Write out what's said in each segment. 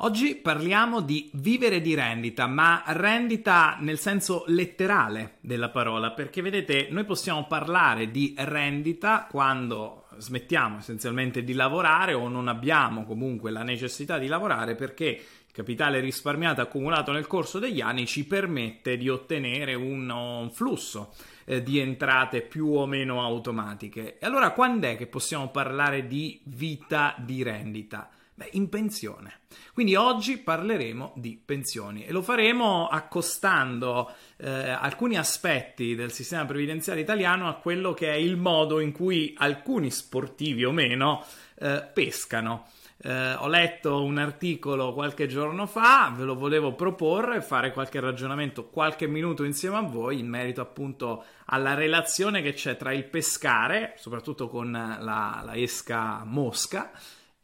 Oggi parliamo di vivere di rendita, ma rendita nel senso letterale della parola, perché vedete, noi possiamo parlare di rendita quando smettiamo essenzialmente di lavorare o non abbiamo comunque la necessità di lavorare perché il capitale risparmiato accumulato nel corso degli anni ci permette di ottenere un, flusso eh, di entrate più o meno automatiche. E allora quando è che possiamo parlare di vita di rendita? Beh, in pensione. Quindi oggi parleremo di pensioni e lo faremo accostando eh, alcuni aspetti del sistema previdenziale italiano a quello che è il modo in cui alcuni sportivi o meno eh, pescano. Eh, ho letto un articolo qualche giorno fa, ve lo volevo proporre, fare qualche ragionamento, qualche minuto insieme a voi in merito appunto alla relazione che c'è tra il pescare, soprattutto con la, la esca mosca,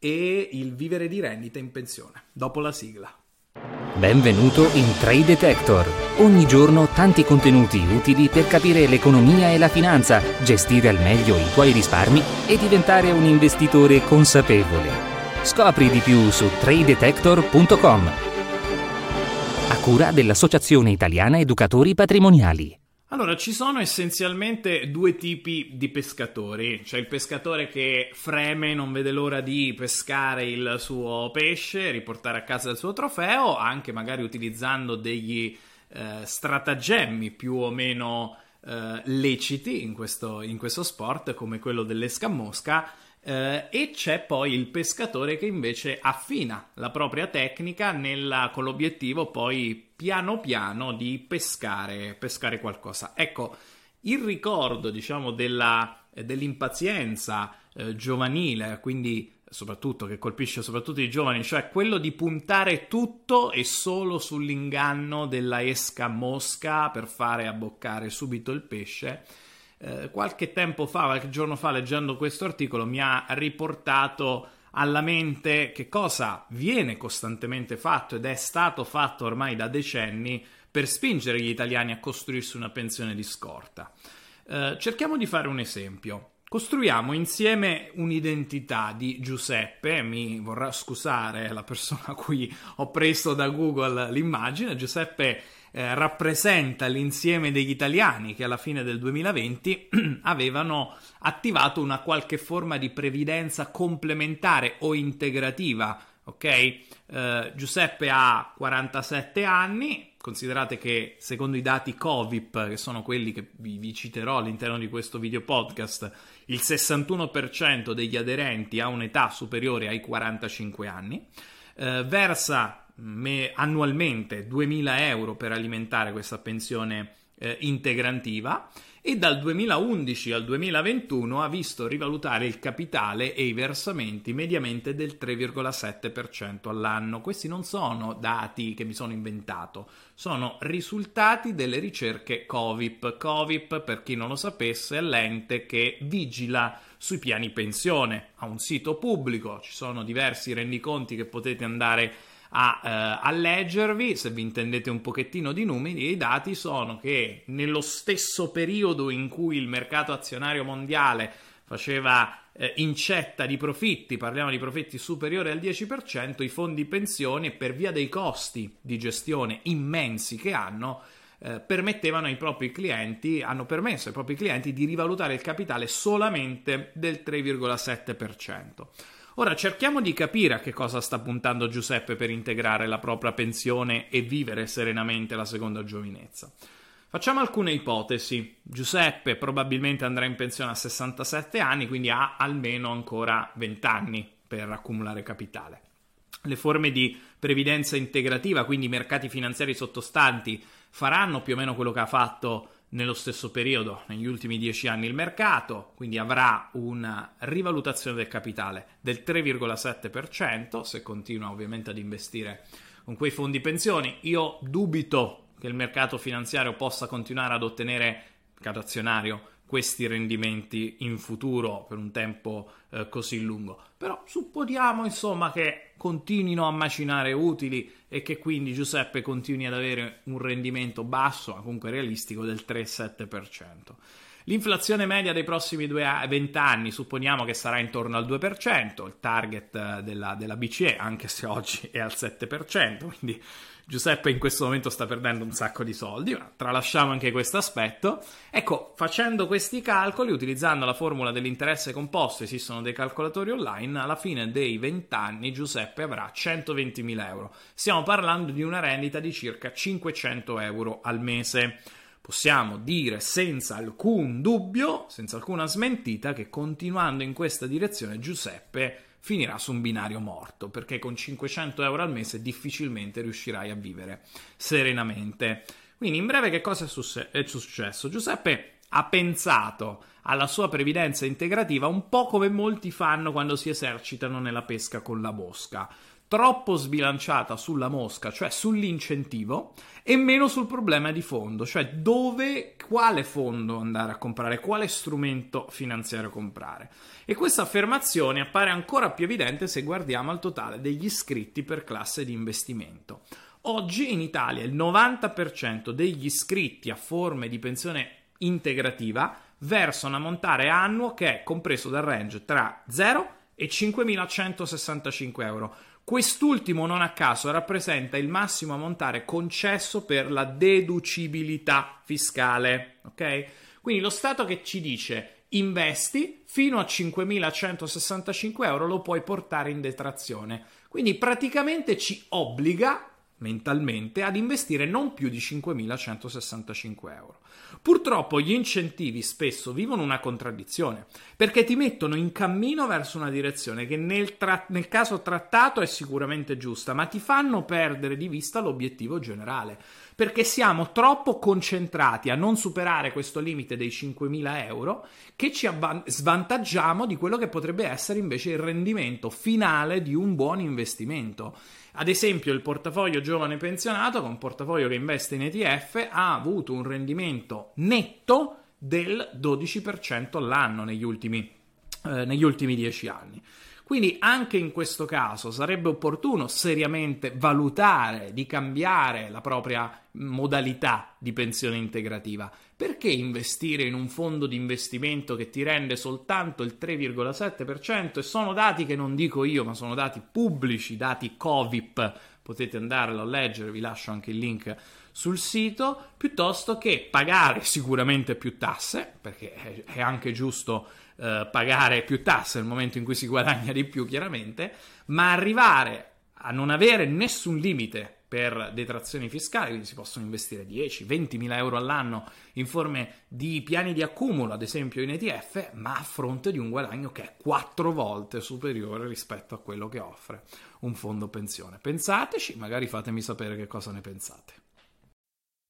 e il vivere di rendita in pensione. Dopo la sigla. Benvenuto in Trade Detector. Ogni giorno tanti contenuti utili per capire l'economia e la finanza, gestire al meglio i tuoi risparmi e diventare un investitore consapevole. Scopri di più su tradedetector.com. A cura dell'Associazione Italiana Educatori Patrimoniali. Allora, ci sono essenzialmente due tipi di pescatori. C'è il pescatore che freme, non vede l'ora di pescare il suo pesce, riportare a casa il suo trofeo, anche magari utilizzando degli eh, stratagemmi più o meno eh, leciti in questo, in questo sport, come quello dell'escamosca eh, e c'è poi il pescatore che invece affina la propria tecnica nella, con l'obiettivo poi piano piano di pescare, pescare qualcosa. Ecco, il ricordo, diciamo, della, dell'impazienza eh, giovanile, quindi soprattutto che colpisce soprattutto i giovani, cioè quello di puntare tutto e solo sull'inganno della esca mosca per fare abboccare subito il pesce eh, qualche tempo fa, qualche giorno fa, leggendo questo articolo, mi ha riportato alla mente che cosa viene costantemente fatto ed è stato fatto ormai da decenni per spingere gli italiani a costruirsi una pensione di scorta. Eh, cerchiamo di fare un esempio. Costruiamo insieme un'identità di Giuseppe, mi vorrà scusare la persona a cui ho preso da Google l'immagine, Giuseppe eh, rappresenta l'insieme degli italiani che alla fine del 2020 avevano attivato una qualche forma di previdenza complementare o integrativa. Ok? Eh, Giuseppe ha 47 anni, considerate che secondo i dati Covip, che sono quelli che vi, vi, citerò all'interno di questo video podcast, il 61% degli aderenti ha un'età superiore ai 45 anni, eh, versa me, annualmente 2000 euro per alimentare questa pensione eh, integrantiva e dal 2011 al 2021 ha visto rivalutare il capitale e i versamenti mediamente del 3,7% all'anno. Questi non sono dati che mi sono inventato, sono risultati delle ricerche Covip. Covip, per chi non lo sapesse, è l'ente che vigila sui piani pensione. Ha un sito pubblico, ci sono diversi rendiconti che potete andare a a, eh, a leggervi, se vi intendete un pochettino di numeri, i dati sono che nello stesso periodo in cui il mercato azionario mondiale faceva eh, incetta di profitti, parliamo di profitti superiori al 10%, i fondi pensioni per via dei costi di gestione immensi che hanno, eh, permettevano ai propri clienti, hanno permesso ai propri clienti di rivalutare il capitale solamente del 3,7%. Ora cerchiamo di capire a che cosa sta puntando Giuseppe per integrare la propria pensione e vivere serenamente la seconda giovinezza. Facciamo alcune ipotesi. Giuseppe probabilmente andrà in pensione a 67 anni, quindi ha almeno ancora 20 anni per accumulare capitale. Le forme di previdenza integrativa, quindi i mercati finanziari sottostanti, faranno più o meno quello che ha fatto nello stesso periodo, negli ultimi dieci anni, il mercato, quindi avrà una rivalutazione del capitale del 3,7% se continua ovviamente ad investire con quei fondi pensioni. Io dubito che il mercato finanziario possa continuare ad ottenere, mercato azionario, questi rendimenti in futuro per un tempo eh, così lungo. Però supponiamo insomma che continuino a macinare utili e che quindi Giuseppe continui ad avere un rendimento basso, ma comunque realistico, del 3-7%. L'inflazione media dei prossimi 20 anni supponiamo che sarà intorno al 2%, il target della, della BCE, anche se oggi è al 7%, quindi Giuseppe in questo momento sta perdendo un sacco di soldi, ma tralasciamo anche questo aspetto. Ecco, facendo questi calcoli, utilizzando la formula dell'interesse composto, esistono dei calcolatori online, alla fine dei 20 anni Giuseppe avrà 120.000 euro. Stiamo parlando di una rendita di circa 500 euro al mese. Possiamo dire senza alcun dubbio, senza alcuna smentita, che continuando in questa direzione Giuseppe finirà su un binario morto, perché con 500 euro al mese difficilmente riuscirai a vivere serenamente. Quindi in breve che cosa è, successo? Giuseppe ha pensato alla sua previdenza integrativa un po' come molti fanno quando si esercitano nella pesca con la mosca troppo sbilanciata sulla mosca, cioè sull'incentivo, e meno sul problema di fondo, cioè dove, quale fondo andare a comprare, quale strumento finanziario comprare. E questa affermazione appare ancora più evidente se guardiamo al totale degli iscritti per classe di investimento. Oggi in Italia il 90% degli iscritti a forme di pensione integrativa versa un ammontare annuo che è compreso dal range tra 0 e 5.165 euro Quest'ultimo, non a caso, rappresenta il massimo ammontare concesso per la deducibilità fiscale. Ok? Quindi lo Stato che ci dice investi fino a 5.165 euro lo puoi portare in detrazione. Quindi praticamente ci obbliga mentalmente ad investire non più di 5.165 euro. Purtroppo gli incentivi spesso vivono una contraddizione, perché ti mettono in cammino verso una direzione che nel, tra- nel caso trattato è sicuramente giusta, ma ti fanno perdere di vista l'obiettivo generale, perché siamo troppo concentrati a non superare questo limite dei 5.000 euro che ci avvan- svantaggiamo di quello che potrebbe essere invece il rendimento finale di un buon investimento. Ad esempio, il portafoglio giovane pensionato, con un portafoglio che investe in ETF, ha avuto un rendimento netto del 12% all'anno negli ultimi, eh, negli ultimi 10 anni. Quindi anche in questo caso sarebbe opportuno seriamente valutare di cambiare la propria modalità di pensione integrativa. Perché investire in un fondo di investimento che ti rende soltanto il 3,7%? E sono dati che non dico io, ma sono dati pubblici, dati Covip. Potete andarlo a leggere, vi lascio anche il link sul sito, piuttosto che pagare sicuramente più tasse, perché è anche giusto eh, pagare più tasse nel momento in cui si guadagna di più, chiaramente, ma arrivare a non avere nessun limite per detrazioni fiscali, quindi si possono investire 10, 20 mila euro all'anno in forme di piani di accumulo, ad esempio in ETF, ma a fronte di un guadagno che è quattro volte superiore rispetto a quello che offre un fondo pensione. Pensateci, magari fatemi sapere che cosa ne pensate.